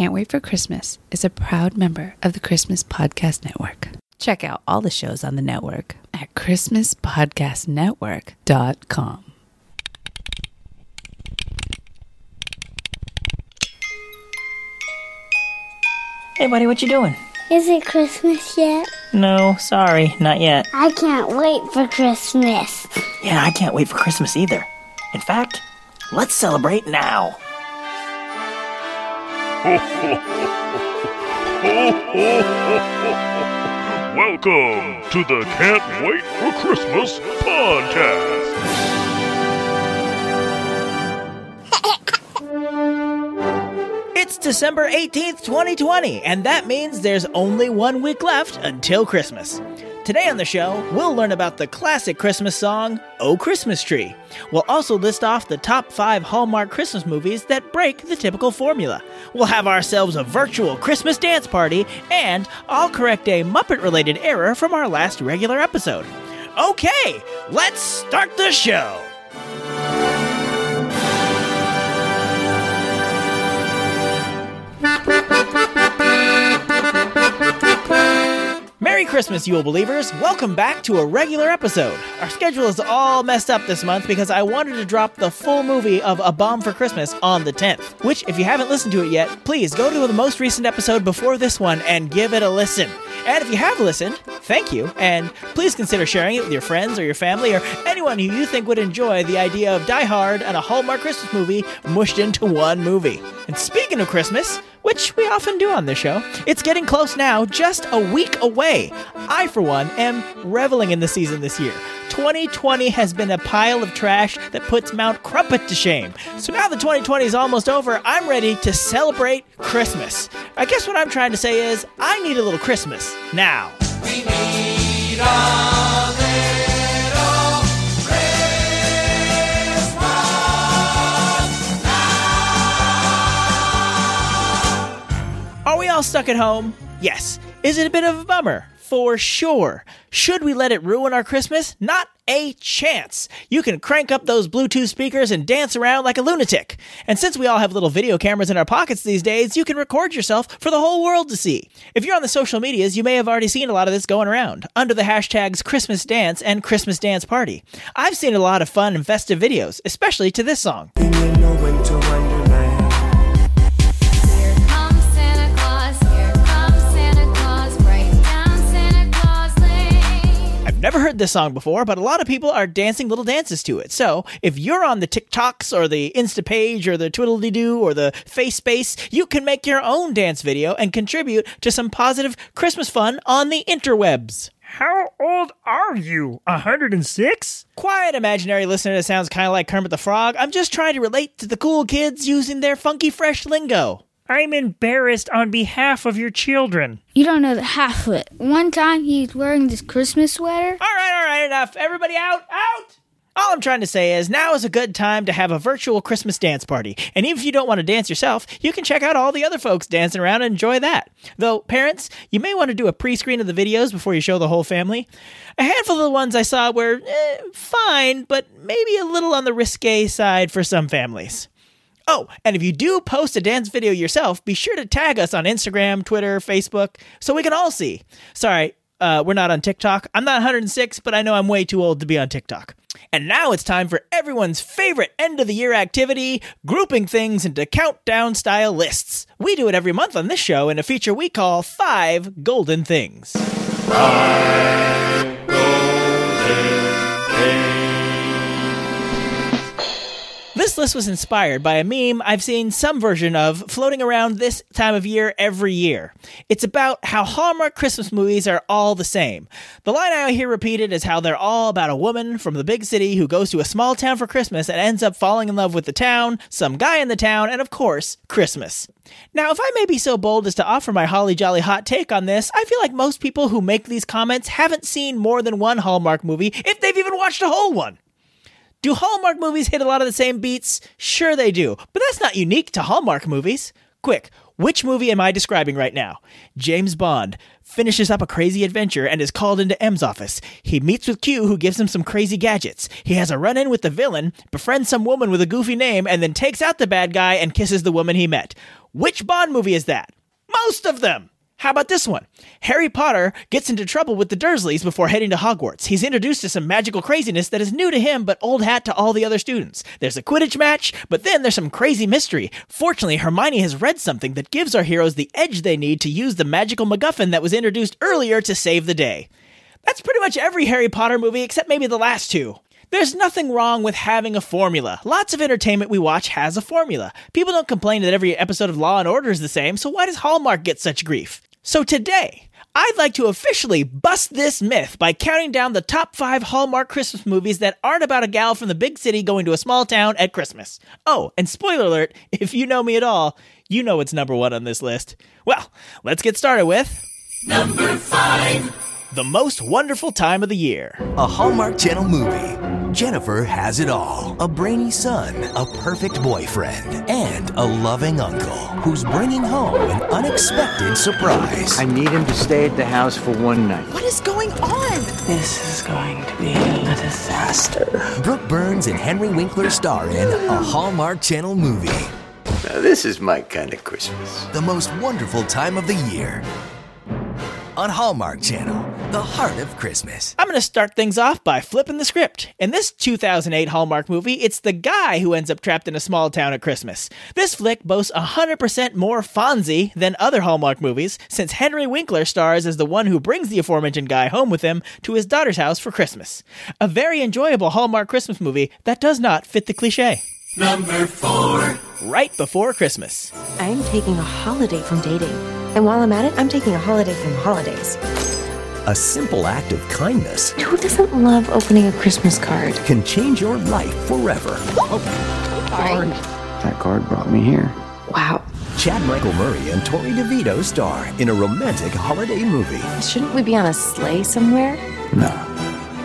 Can't Wait for Christmas is a proud member of the Christmas Podcast Network. Check out all the shows on the network at ChristmasPodcastNetwork.com. Hey, buddy, what you doing? Is it Christmas yet? No, sorry, not yet. I can't wait for Christmas. Yeah, I can't wait for Christmas either. In fact, let's celebrate now. Welcome to the Can't Wait for Christmas podcast. It's December 18th, 2020, and that means there's only one week left until Christmas. Today on the show, we'll learn about the classic Christmas song, Oh Christmas Tree. We'll also list off the top five Hallmark Christmas movies that break the typical formula. We'll have ourselves a virtual Christmas dance party, and I'll correct a Muppet related error from our last regular episode. Okay, let's start the show! Merry Christmas, Yule Believers! Welcome back to a regular episode. Our schedule is all messed up this month because I wanted to drop the full movie of A Bomb for Christmas on the 10th. Which, if you haven't listened to it yet, please go to the most recent episode before this one and give it a listen. And if you have listened, thank you, and please consider sharing it with your friends or your family or anyone who you think would enjoy the idea of Die Hard and a Hallmark Christmas movie mushed into one movie. And speaking of Christmas, which we often do on this show. It's getting close now, just a week away. I, for one, am reveling in the season this year. 2020 has been a pile of trash that puts Mount Crumpet to shame. So now that 2020 is almost over, I'm ready to celebrate Christmas. I guess what I'm trying to say is, I need a little Christmas now. All stuck at home? Yes. Is it a bit of a bummer? For sure. Should we let it ruin our Christmas? Not a chance. You can crank up those Bluetooth speakers and dance around like a lunatic. And since we all have little video cameras in our pockets these days, you can record yourself for the whole world to see. If you're on the social medias, you may have already seen a lot of this going around under the hashtags Christmas Dance and Christmas Dance Party. I've seen a lot of fun and festive videos, especially to this song. Never heard this song before, but a lot of people are dancing little dances to it. So if you're on the TikToks or the Insta page or the Twiddly-Doo or the Face Space, you can make your own dance video and contribute to some positive Christmas fun on the interwebs. How old are you? A 106? Quiet, imaginary listener that sounds kind of like Kermit the Frog. I'm just trying to relate to the cool kids using their funky fresh lingo. I'm embarrassed on behalf of your children. You don't know the half of it. One time he was wearing this Christmas sweater. All right, all right, enough. Everybody out, out. All I'm trying to say is now is a good time to have a virtual Christmas dance party. And even if you don't want to dance yourself, you can check out all the other folks dancing around and enjoy that. Though, parents, you may want to do a pre screen of the videos before you show the whole family. A handful of the ones I saw were eh, fine, but maybe a little on the risque side for some families. Oh, and if you do post a dance video yourself, be sure to tag us on Instagram, Twitter, Facebook, so we can all see. Sorry, uh, we're not on TikTok. I'm not 106, but I know I'm way too old to be on TikTok. And now it's time for everyone's favorite end of the year activity grouping things into countdown style lists. We do it every month on this show in a feature we call Five Golden Things. This list was inspired by a meme I've seen some version of floating around this time of year every year. It's about how Hallmark Christmas movies are all the same. The line I hear repeated is how they're all about a woman from the big city who goes to a small town for Christmas and ends up falling in love with the town, some guy in the town, and of course, Christmas. Now, if I may be so bold as to offer my holly jolly hot take on this, I feel like most people who make these comments haven't seen more than one Hallmark movie if they've even watched a whole one. Do Hallmark movies hit a lot of the same beats? Sure they do, but that's not unique to Hallmark movies. Quick, Which movie am I describing right now? James Bond finishes up a crazy adventure and is called into M's office. He meets with Q, who gives him some crazy gadgets. He has a run in with the villain, befriends some woman with a goofy name, and then takes out the bad guy and kisses the woman he met. Which Bond movie is that? Most of them! How about this one? Harry Potter gets into trouble with the Dursleys before heading to Hogwarts. He's introduced to some magical craziness that is new to him but old hat to all the other students. There's a Quidditch match, but then there's some crazy mystery. Fortunately, Hermione has read something that gives our heroes the edge they need to use the magical MacGuffin that was introduced earlier to save the day. That's pretty much every Harry Potter movie except maybe the last two. There's nothing wrong with having a formula. Lots of entertainment we watch has a formula. People don't complain that every episode of Law and Order is the same, so why does Hallmark get such grief? So today, I'd like to officially bust this myth by counting down the top five Hallmark Christmas movies that aren't about a gal from the big city going to a small town at Christmas. Oh, and spoiler alert, if you know me at all, you know it's number one on this list. Well, let's get started with. Number five! The most wonderful time of the year. A Hallmark Channel movie. Jennifer has it all a brainy son, a perfect boyfriend, and a loving uncle who's bringing home an unexpected surprise. I need him to stay at the house for one night. What is going on? This is going to be a disaster. Brooke Burns and Henry Winkler star in a Hallmark Channel movie. Now, this is my kind of Christmas. The most wonderful time of the year. On Hallmark Channel, the heart of Christmas. I'm going to start things off by flipping the script. In this 2008 Hallmark movie, it's the guy who ends up trapped in a small town at Christmas. This flick boasts 100% more Fonzie than other Hallmark movies, since Henry Winkler stars as the one who brings the aforementioned guy home with him to his daughter's house for Christmas. A very enjoyable Hallmark Christmas movie that does not fit the cliche. Number four. Write before Christmas. I'm taking a holiday from dating. And while I'm at it, I'm taking a holiday from holidays. A simple act of kindness Who doesn't love opening a Christmas card? can change your life forever. That card brought me here. Wow. Chad Michael Murray and Torrey DeVitto star in a romantic holiday movie. Shouldn't we be on a sleigh somewhere? No,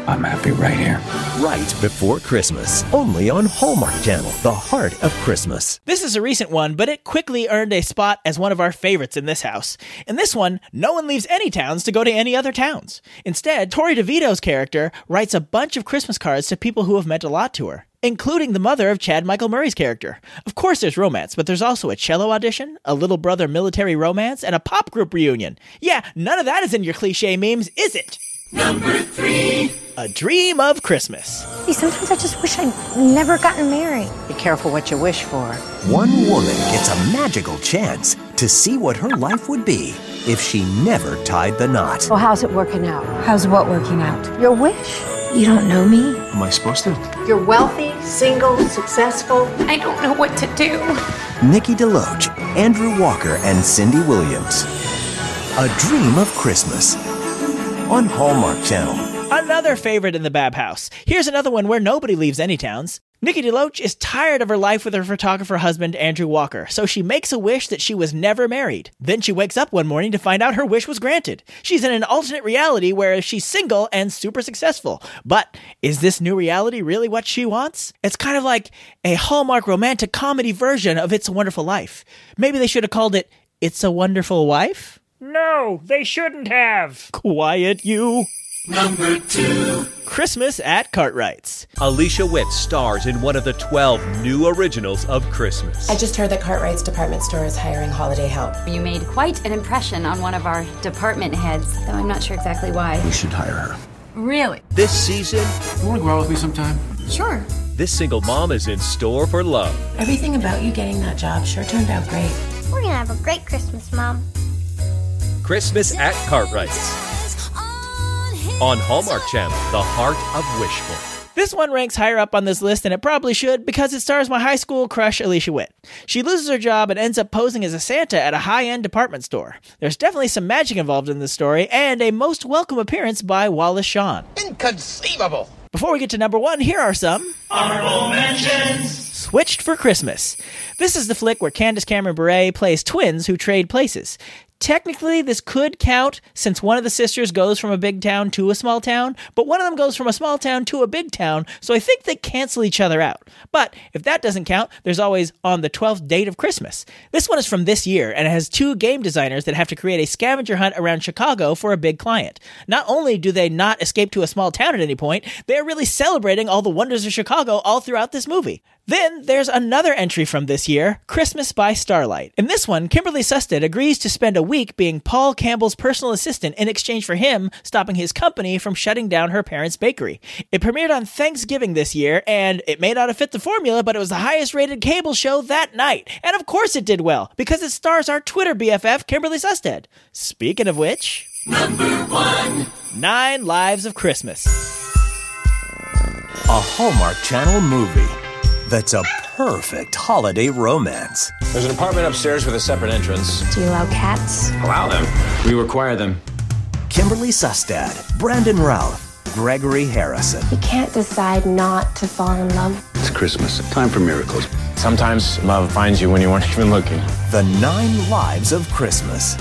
I'm happy right here. Write before Christmas, only on Hallmark Channel, the heart of Christmas. This is a recent one, but it quickly earned a spot as one of our favorites in this house. In this one, no one leaves any towns to go to any other towns. Instead, Torrey DeVitto's character writes a bunch of Christmas cards to people who have meant a lot to her. Including the mother of Chad Michael Murray's character. Of course, there's romance, but there's also a cello audition, a little brother military romance, and a pop group reunion. Yeah, none of that is in your cliche memes, is it? Number three. A Dream of Christmas. Hey, sometimes I just wish I'd never gotten married. Be careful what you wish for. One woman gets a magical chance to see what her life would be if she never tied the knot. Well, how's it working out? How's what working out? Your wish? You don't know me? Am I supposed to? You're wealthy, single, successful. I don't know what to do. Nikki DeLoach, Andrew Walker, and Cindy Williams. A Dream of Christmas on Hallmark Channel. Another favorite in the Bab House. Here's another one where nobody leaves any towns. Nikki DeLoach is tired of her life with her photographer husband, Andrew Walker, so she makes a wish that she was never married. Then she wakes up one morning to find out her wish was granted. She's in an alternate reality where she's single and super successful. But is this new reality really what she wants? It's kind of like a Hallmark romantic comedy version of It's a Wonderful Life. Maybe they should have called it It's a Wonderful Wife? No, they shouldn't have. Quiet, you. Number two. Christmas at Cartwright's. Alicia Witt stars in one of the 12 new originals of Christmas. I just heard that Cartwright's department store is hiring holiday help. You made quite an impression on one of our department heads, though I'm not sure exactly why. We should hire her. Really? This season, You want to go out with me sometime? Sure. this single mom is in store for love. Everything about you getting that job sure turned out great. We're gonna have a great Christmas, Mom. Christmas at Cartwright's. On Hallmark Channel, the heart of Wishful. This one ranks higher up on this list, and it probably should because it stars my high school crush, Alicia Witt. She loses her job and ends up posing as a Santa at a high end department store. There's definitely some magic involved in this story, and a most welcome appearance by Wallace Shawn. Inconceivable. Before we get to number one, here are some Honorable mentions. Switched for Christmas. This is the flick where Candace Cameron Bure plays twins who trade places. Technically, this could count since one of the sisters goes from a big town to a small town, but one of them goes from a small town to a big town, so I think they cancel each other out. But if that doesn't count, there's always on the 12th date of Christmas. This one is from this year and it has two game designers that have to create a scavenger hunt around Chicago for a big client. Not only do they not escape to a small town at any point, they are really celebrating all the wonders of Chicago all throughout this movie. Then there's another entry from this year, Christmas by Starlight. In this one, Kimberly Sustad agrees to spend a week being Paul Campbell's personal assistant in exchange for him stopping his company from shutting down her parents' bakery. It premiered on Thanksgiving this year, and it may not have fit the formula, but it was the highest rated cable show that night. And of course it did well, because it stars our Twitter BFF, Kimberly Sustad. Speaking of which, Number one. Nine Lives of Christmas. A Hallmark Channel movie that's a perfect holiday romance. There's an apartment upstairs with a separate entrance. Do you allow cats? Allow them. We require them. Kimberly Sustad, Brandon Routh, Gregory Harrison. You can't decide not to fall in love. It's Christmas. Time for miracles. Sometimes love finds you when you weren't even looking. The Nine Lives of Christmas.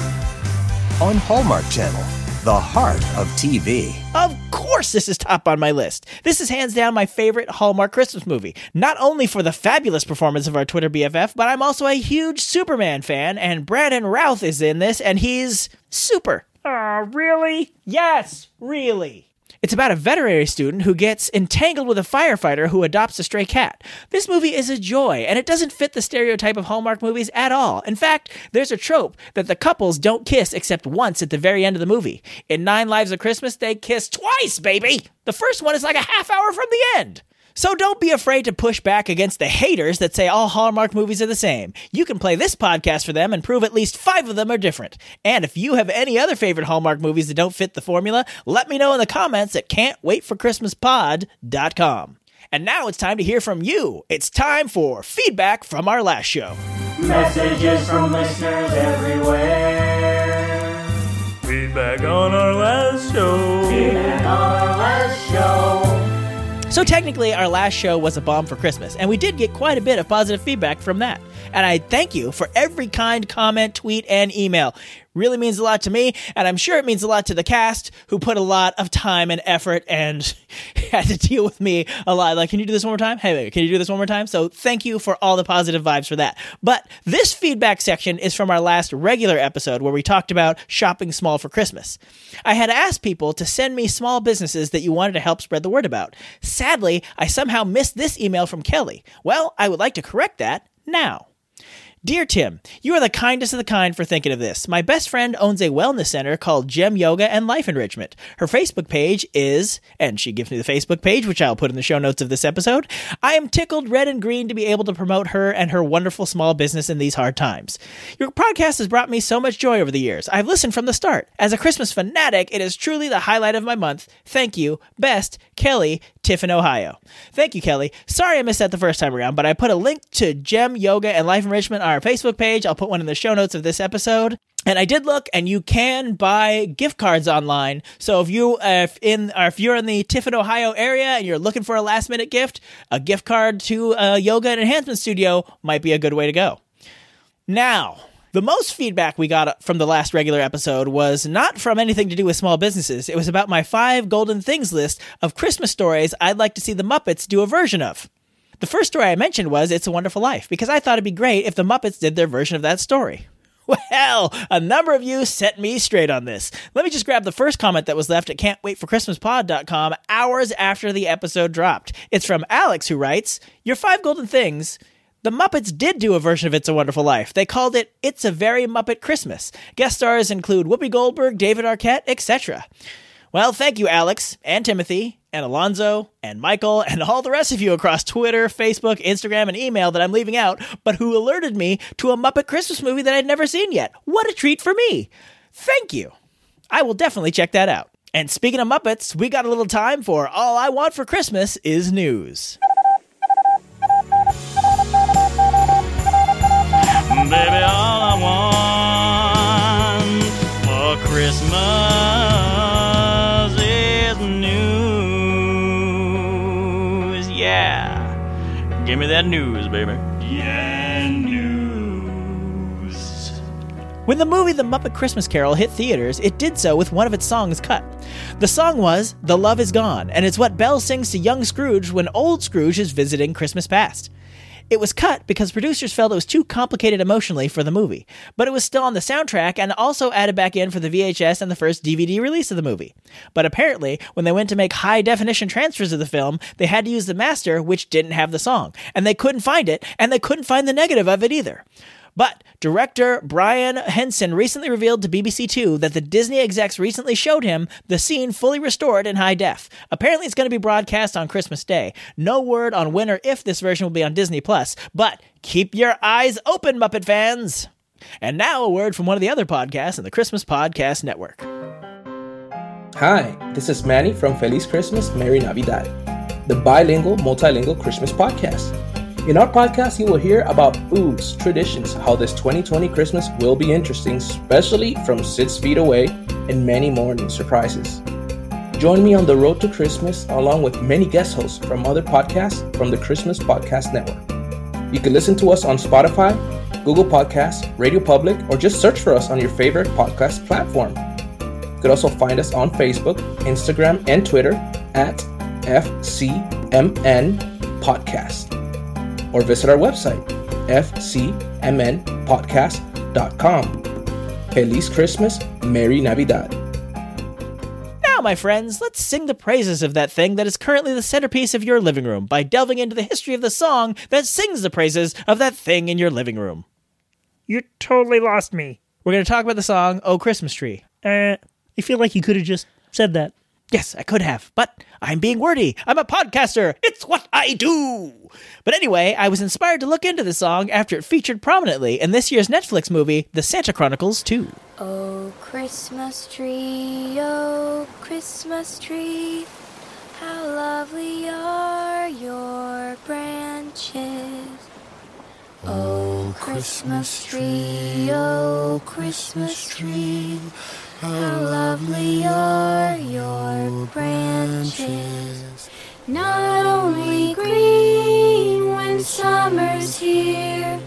On Hallmark Channel, the heart of TV. Of course, this is top on my list. This is hands down my favorite Hallmark Christmas movie. Not only for the fabulous performance of our Twitter BFF, but I'm also a huge Superman fan, and Brandon Routh is in this, and he's super. Aw, really? Yes, really. It's about a veterinary student who gets entangled with a firefighter who adopts a stray cat. This movie is a joy, and it doesn't fit the stereotype of Hallmark movies at all. In fact, there's a trope that the couples don't kiss except once at the very end of the movie. In Nine Lives of Christmas, they kiss twice, baby! The first one is like a half hour from the end. So don't be afraid to push back against the haters that say all Hallmark movies are the same. You can play this podcast for them and prove at least five of them are different. And if you have any other favorite Hallmark movies that don't fit the formula, let me know in the comments at can'twaitforchristmaspod.com. And now it's time to hear from you. It's time for feedback from our last show. Messages from listeners everywhere. Feedback on our last show. Feedback on our last show. So technically, our last show was a bomb for Christmas, and we did get quite a bit of positive feedback from that. And I thank you for every kind comment, tweet, and email. Really means a lot to me, and I'm sure it means a lot to the cast who put a lot of time and effort and had to deal with me a lot. Like, can you do this one more time? Hey, can you do this one more time? So thank you for all the positive vibes for that. But this feedback section is from our last regular episode where we talked about shopping small for Christmas. I had asked people to send me small businesses that you wanted to help spread the word about. Sadly, I somehow missed this email from Kelly. Well, I would like to correct that now. Dear Tim, you are the kindest of the kind for thinking of this. My best friend owns a wellness center called Gem Yoga and Life Enrichment. Her Facebook page is, and she gives me the Facebook page, which I'll put in the show notes of this episode. I am tickled red and green to be able to promote her and her wonderful small business in these hard times. Your podcast has brought me so much joy over the years. I've listened from the start. As a Christmas fanatic, it is truly the highlight of my month. Thank you. Best, Kelly, Tiffin, Ohio. Thank you, Kelly. Sorry I missed that the first time around, but I put a link to Gem Yoga and Life Enrichment on our Facebook page. I'll put one in the show notes of this episode. And I did look, and you can buy gift cards online. So if you uh, if in or if you're in the Tiffin, Ohio area, and you're looking for a last minute gift, a gift card to a yoga and enhancement studio might be a good way to go. Now, the most feedback we got from the last regular episode was not from anything to do with small businesses. It was about my five golden things list of Christmas stories I'd like to see the Muppets do a version of. The first story I mentioned was It's a Wonderful Life, because I thought it'd be great if the Muppets did their version of that story. Well, a number of you set me straight on this. Let me just grab the first comment that was left at can'twaitforchristmaspod.com hours after the episode dropped. It's from Alex who writes, Your five golden things the Muppets did do a version of It's a Wonderful Life. They called it It's a Very Muppet Christmas. Guest stars include Whoopi Goldberg, David Arquette, etc. Well, thank you, Alex, and Timothy, and Alonzo, and Michael, and all the rest of you across Twitter, Facebook, Instagram, and email that I'm leaving out, but who alerted me to a Muppet Christmas movie that I'd never seen yet. What a treat for me! Thank you. I will definitely check that out. And speaking of Muppets, we got a little time for All I Want for Christmas is News. Baby, all I want Give me that news, baby. Yeah, news. When the movie The Muppet Christmas Carol hit theaters, it did so with one of its songs cut. The song was The Love Is Gone, and it's what Belle sings to young Scrooge when old Scrooge is visiting Christmas past. It was cut because producers felt it was too complicated emotionally for the movie, but it was still on the soundtrack and also added back in for the VHS and the first DVD release of the movie. But apparently, when they went to make high definition transfers of the film, they had to use the master, which didn't have the song, and they couldn't find it, and they couldn't find the negative of it either. But director Brian Henson recently revealed to BBC Two that the Disney execs recently showed him the scene fully restored in high def. Apparently, it's going to be broadcast on Christmas Day. No word on when or if this version will be on Disney Plus, but keep your eyes open, Muppet fans! And now a word from one of the other podcasts in the Christmas Podcast Network. Hi, this is Manny from Feliz Christmas, Merry Navidad, the bilingual, multilingual Christmas podcast. In our podcast, you will hear about foods, traditions, how this 2020 Christmas will be interesting, especially from six feet away, and many more new surprises. Join me on the road to Christmas along with many guest hosts from other podcasts from the Christmas Podcast Network. You can listen to us on Spotify, Google Podcasts, Radio Public, or just search for us on your favorite podcast platform. You could also find us on Facebook, Instagram, and Twitter at FCMN Podcast or visit our website, fcmnpodcast.com. Feliz Christmas, Merry Navidad. Now, my friends, let's sing the praises of that thing that is currently the centerpiece of your living room by delving into the history of the song that sings the praises of that thing in your living room. You totally lost me. We're going to talk about the song Oh Christmas Tree. Uh, I feel like you could have just said that. Yes, I could have, but I'm being wordy. I'm a podcaster. It's what I do. But anyway, I was inspired to look into the song after it featured prominently in this year's Netflix movie, The Santa Chronicles 2. Oh, Christmas tree, oh, Christmas tree, how lovely are your branches. Oh, Christmas tree, oh, Christmas tree, how lovely are your branches. Not only green when summer's here,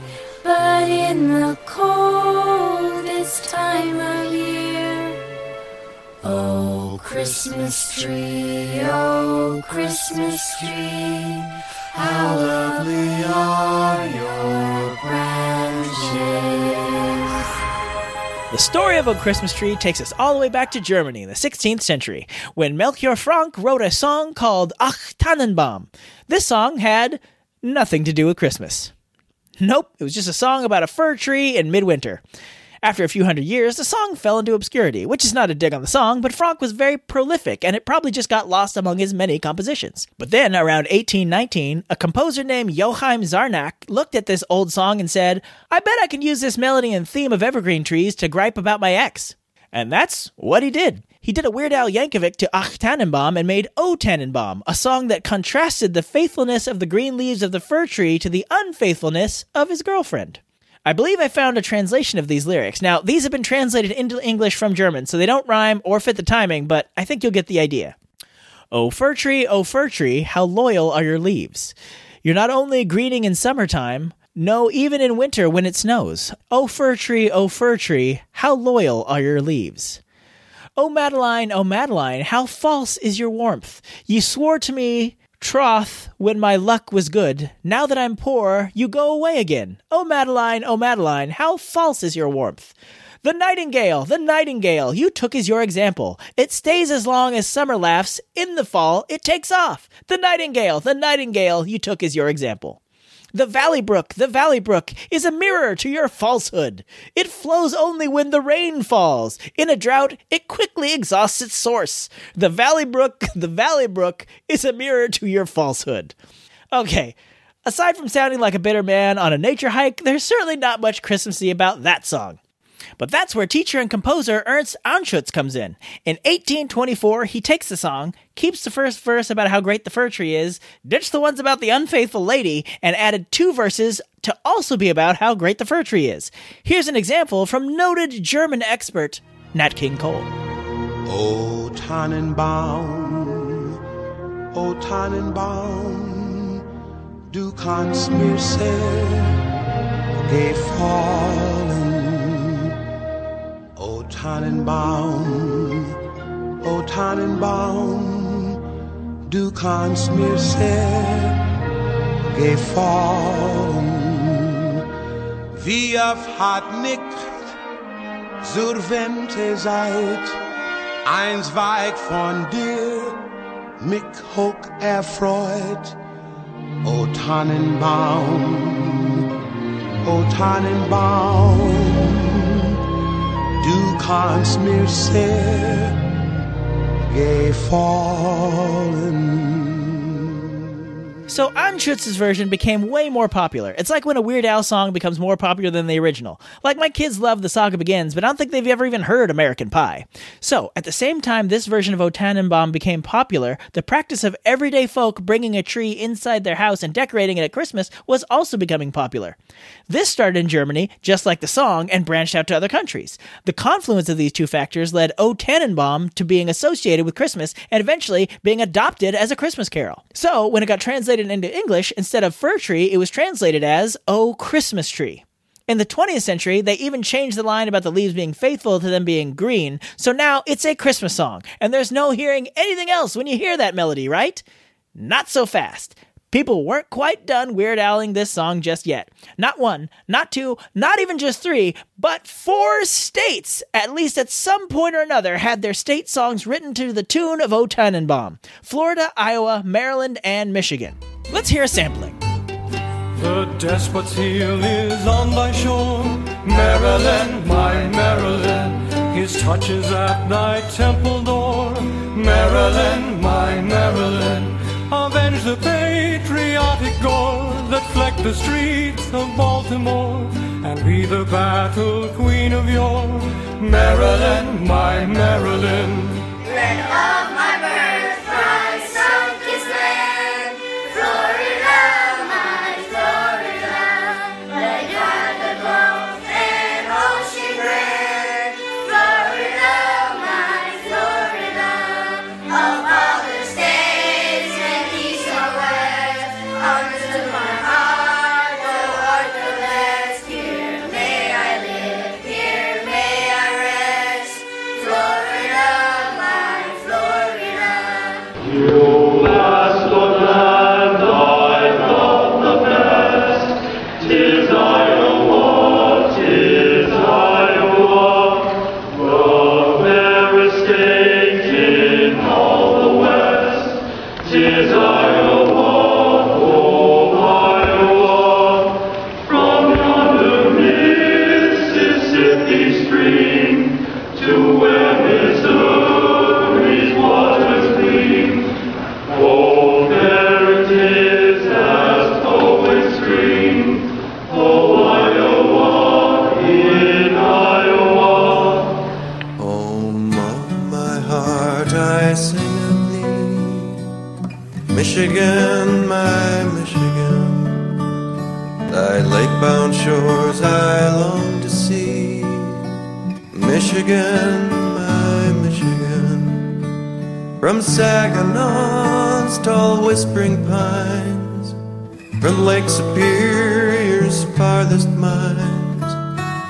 but in the coldest time of year. Oh, Christmas tree, oh, Christmas tree, how lovely are your branches. The story of A Christmas Tree takes us all the way back to Germany in the 16th century, when Melchior Franck wrote a song called Ach Tannenbaum. This song had nothing to do with Christmas. Nope, it was just a song about a fir tree in midwinter. After a few hundred years, the song fell into obscurity, which is not a dig on the song, but Franck was very prolific and it probably just got lost among his many compositions. But then, around 1819, a composer named Joachim Zarnack looked at this old song and said, I bet I can use this melody and theme of evergreen trees to gripe about my ex. And that's what he did. He did a Weird Al Yankovic to Ach Tannenbaum and made O Tannenbaum, a song that contrasted the faithfulness of the green leaves of the fir tree to the unfaithfulness of his girlfriend. I believe I found a translation of these lyrics. Now, these have been translated into English from German, so they don't rhyme or fit the timing, but I think you'll get the idea. O fir tree, O fir tree, how loyal are your leaves. You're not only greening in summertime, no, even in winter when it snows. O fir tree, O fir tree, how loyal are your leaves. O Madeline, O Madeline, how false is your warmth. Ye swore to me troth when my luck was good. Now that I'm poor, you go away again. O Madeline, O Madeline, how false is your warmth. The nightingale, the nightingale, you took as your example. It stays as long as summer laughs. In the fall, it takes off. The nightingale, the nightingale, you took as your example. The Valley Brook, the Valley Brook, is a mirror to your falsehood. It flows only when the rain falls. In a drought, it quickly exhausts its source. The Valley Brook, the Valley Brook, is a mirror to your falsehood. Okay, aside from sounding like a bitter man on a nature hike, there's certainly not much Christmassy about that song. But that's where teacher and composer Ernst Anschutz comes in. In 1824, he takes the song, keeps the first verse about how great the fir tree is, ditched the ones about the unfaithful lady, and added two verses to also be about how great the fir tree is. Here's an example from noted German expert Nat King Cole. O Tannenbaum, O Tannenbaum, du kannst mir sehr gefallen. Tannenbaum, O Tannenbaum, du kannst mir sehr gefallen. Wie oft hat nicht zur Wente seid, eins weit von dir, mich hoch erfreut. O Tannenbaum, O Tannenbaum, du kannst mir sehr gefallen. So Anschutz's version became way more popular. It's like when a Weird Al song becomes more popular than the original. Like my kids love The Saga Begins, but I don't think they've ever even heard American Pie. So, at the same time this version of O Tannenbaum became popular, the practice of everyday folk bringing a tree inside their house and decorating it at Christmas was also becoming popular. This started in Germany, just like the song, and branched out to other countries. The confluence of these two factors led O Tannenbaum to being associated with Christmas and eventually being adopted as a Christmas carol. So, when it got translated into English, instead of fir tree, it was translated as Oh, Christmas tree. In the 20th century, they even changed the line about the leaves being faithful to them being green, so now it's a Christmas song, and there's no hearing anything else when you hear that melody, right? Not so fast. People weren't quite done Weird Aling this song just yet. Not one, not two, not even just three, but four states, at least at some point or another, had their state songs written to the tune of O Tannenbaum Florida, Iowa, Maryland, and Michigan. Let's hear a sampling. The despot's heel is on thy shore, Maryland, my Maryland. His touch is at thy temple door, Maryland, my Maryland. Avenge the patriotic gore that flecked the streets of Baltimore, and be the battle queen of yore, Maryland, my Maryland. You Michigan, my Michigan. From Saginaw's tall whispering pines, from Lake Superior's farthest mines,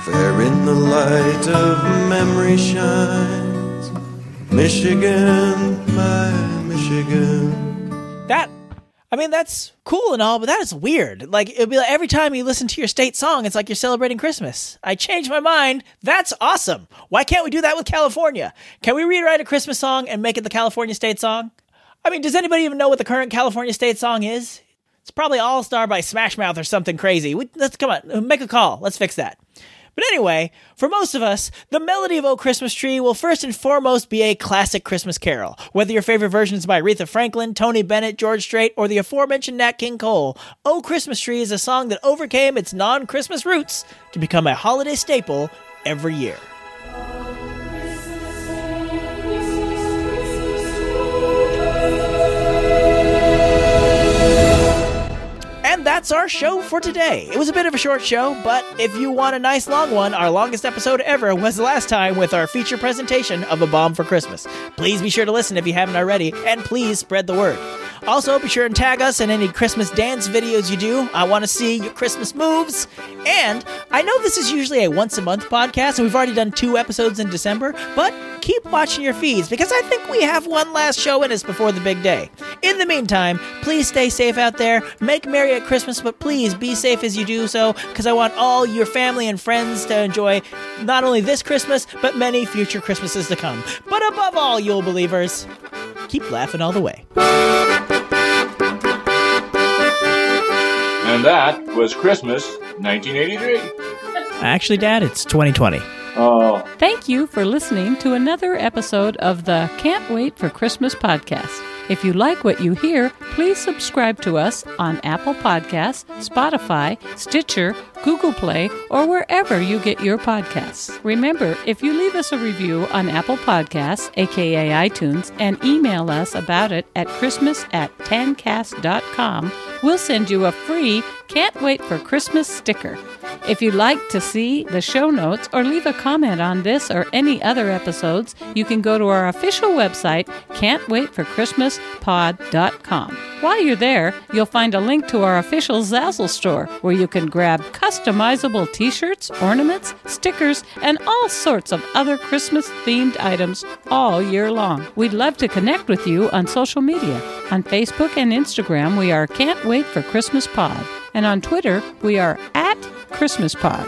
fair in the light of memory shines. Michigan, my Michigan. I mean, that's cool and all, but that is weird. Like, it'd be like every time you listen to your state song, it's like you're celebrating Christmas. I changed my mind. That's awesome. Why can't we do that with California? Can we rewrite a Christmas song and make it the California state song? I mean, does anybody even know what the current California state song is? It's probably All Star by Smash Mouth or something crazy. We, let's come on, make a call. Let's fix that. But anyway, for most of us, the melody of O Christmas Tree will first and foremost be a classic Christmas carol. Whether your favorite version is by Aretha Franklin, Tony Bennett, George Strait, or the aforementioned Nat King Cole, O Christmas Tree is a song that overcame its non Christmas roots to become a holiday staple every year. That's our show for today. It was a bit of a short show, but if you want a nice long one, our longest episode ever was last time with our feature presentation of A Bomb for Christmas. Please be sure to listen if you haven't already, and please spread the word. Also, be sure and tag us in any Christmas dance videos you do. I want to see your Christmas moves. And I know this is usually a once a month podcast, and we've already done two episodes in December, but keep watching your feeds because I think we have one last show in us before the big day. In the meantime, please stay safe out there. Make merry at Christmas, but please be safe as you do so because I want all your family and friends to enjoy not only this Christmas, but many future Christmases to come. But above all, Yule believers, keep laughing all the way. And that was Christmas 1983. Actually, Dad, it's 2020. Oh. Thank you for listening to another episode of the Can't Wait for Christmas podcast. If you like what you hear, please subscribe to us on Apple Podcasts, Spotify, Stitcher, Google Play, or wherever you get your podcasts. Remember, if you leave us a review on Apple Podcasts, aka iTunes, and email us about it at Christmas at tancast.com, we'll send you a free Can't Wait for Christmas sticker. If you'd like to see the show notes or leave a comment on this or any other episodes, you can go to our official website, can'twaitforchristmaspod.com. While you're there, you'll find a link to our official Zazzle store where you can grab customizable t shirts, ornaments, stickers, and all sorts of other Christmas themed items all year long. We'd love to connect with you on social media. On Facebook and Instagram, we are Can't Wait for Christmas Pod. And on Twitter, we are at Christmas Pod.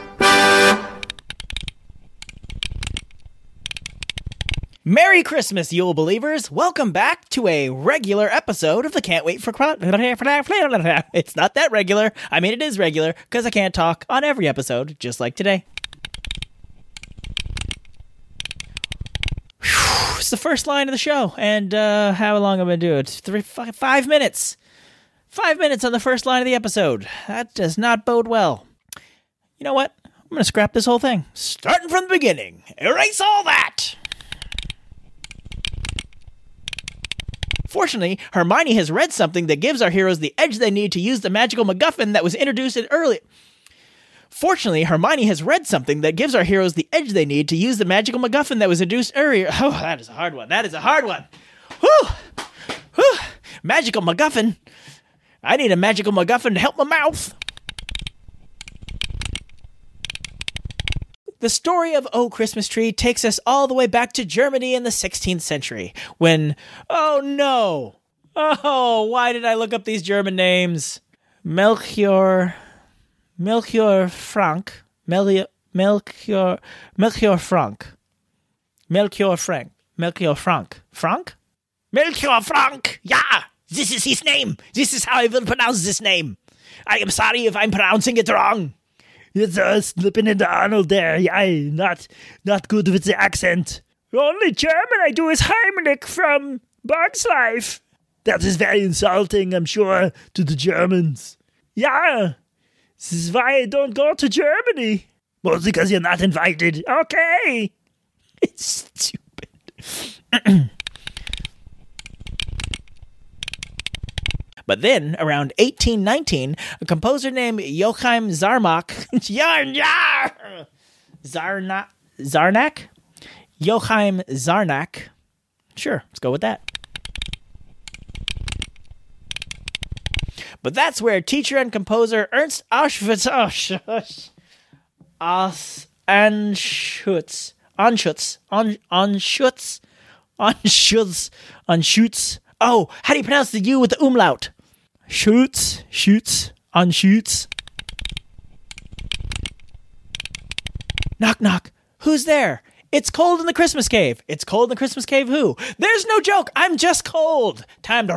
Merry Christmas, Yule believers! Welcome back to a regular episode of the Can't Wait for Cro- It's not that regular. I mean, it is regular because I can't talk on every episode, just like today. It's the first line of the show, and uh, how long am I going to do it? Three, five, five minutes. Five minutes on the first line of the episode. That does not bode well. You know what? I'm going to scrap this whole thing. Starting from the beginning. Erase all that! Fortunately, Hermione has read something that gives our heroes the edge they need to use the magical MacGuffin that was introduced in early. Fortunately, Hermione has read something that gives our heroes the edge they need to use the magical MacGuffin that was introduced earlier. Oh, that is a hard one. That is a hard one. Whew! Whew! Magical MacGuffin. I need a magical MacGuffin to help my mouth. The story of Oh Christmas Tree takes us all the way back to Germany in the 16th century when, oh no, oh, why did I look up these German names? Melchior, Melchior Franck, Melchior, Melchior Franck, Melchior Franck, Melchior Franck, Franck? Melchior Franck, yeah, this is his name. This is how I will pronounce this name. I am sorry if I'm pronouncing it wrong. It's uh, slipping into Arnold there. Yeah, not not good with the accent. The only German I do is Heimlich from Bugs Life. That is very insulting, I'm sure, to the Germans. Yeah, this is why I don't go to Germany. Mostly because you're not invited. Okay. It's stupid. But then, around 1819, a composer named Joachim Zarmak, Yar, yar, Zarna, Zarnack? Joachim Zarnack. Sure, let's go with that. But that's where teacher and composer Ernst Auschwitz, Ausch- Aus, Anschutz, Anschutz, An, Anschutz, Anschutz, Anschutz. Oh, how do you pronounce the U with the umlaut? Shoots, shoots, Anschutz. Knock, knock. Who's there? It's cold in the Christmas cave. It's cold in the Christmas cave. Who? There's no joke. I'm just cold. Time to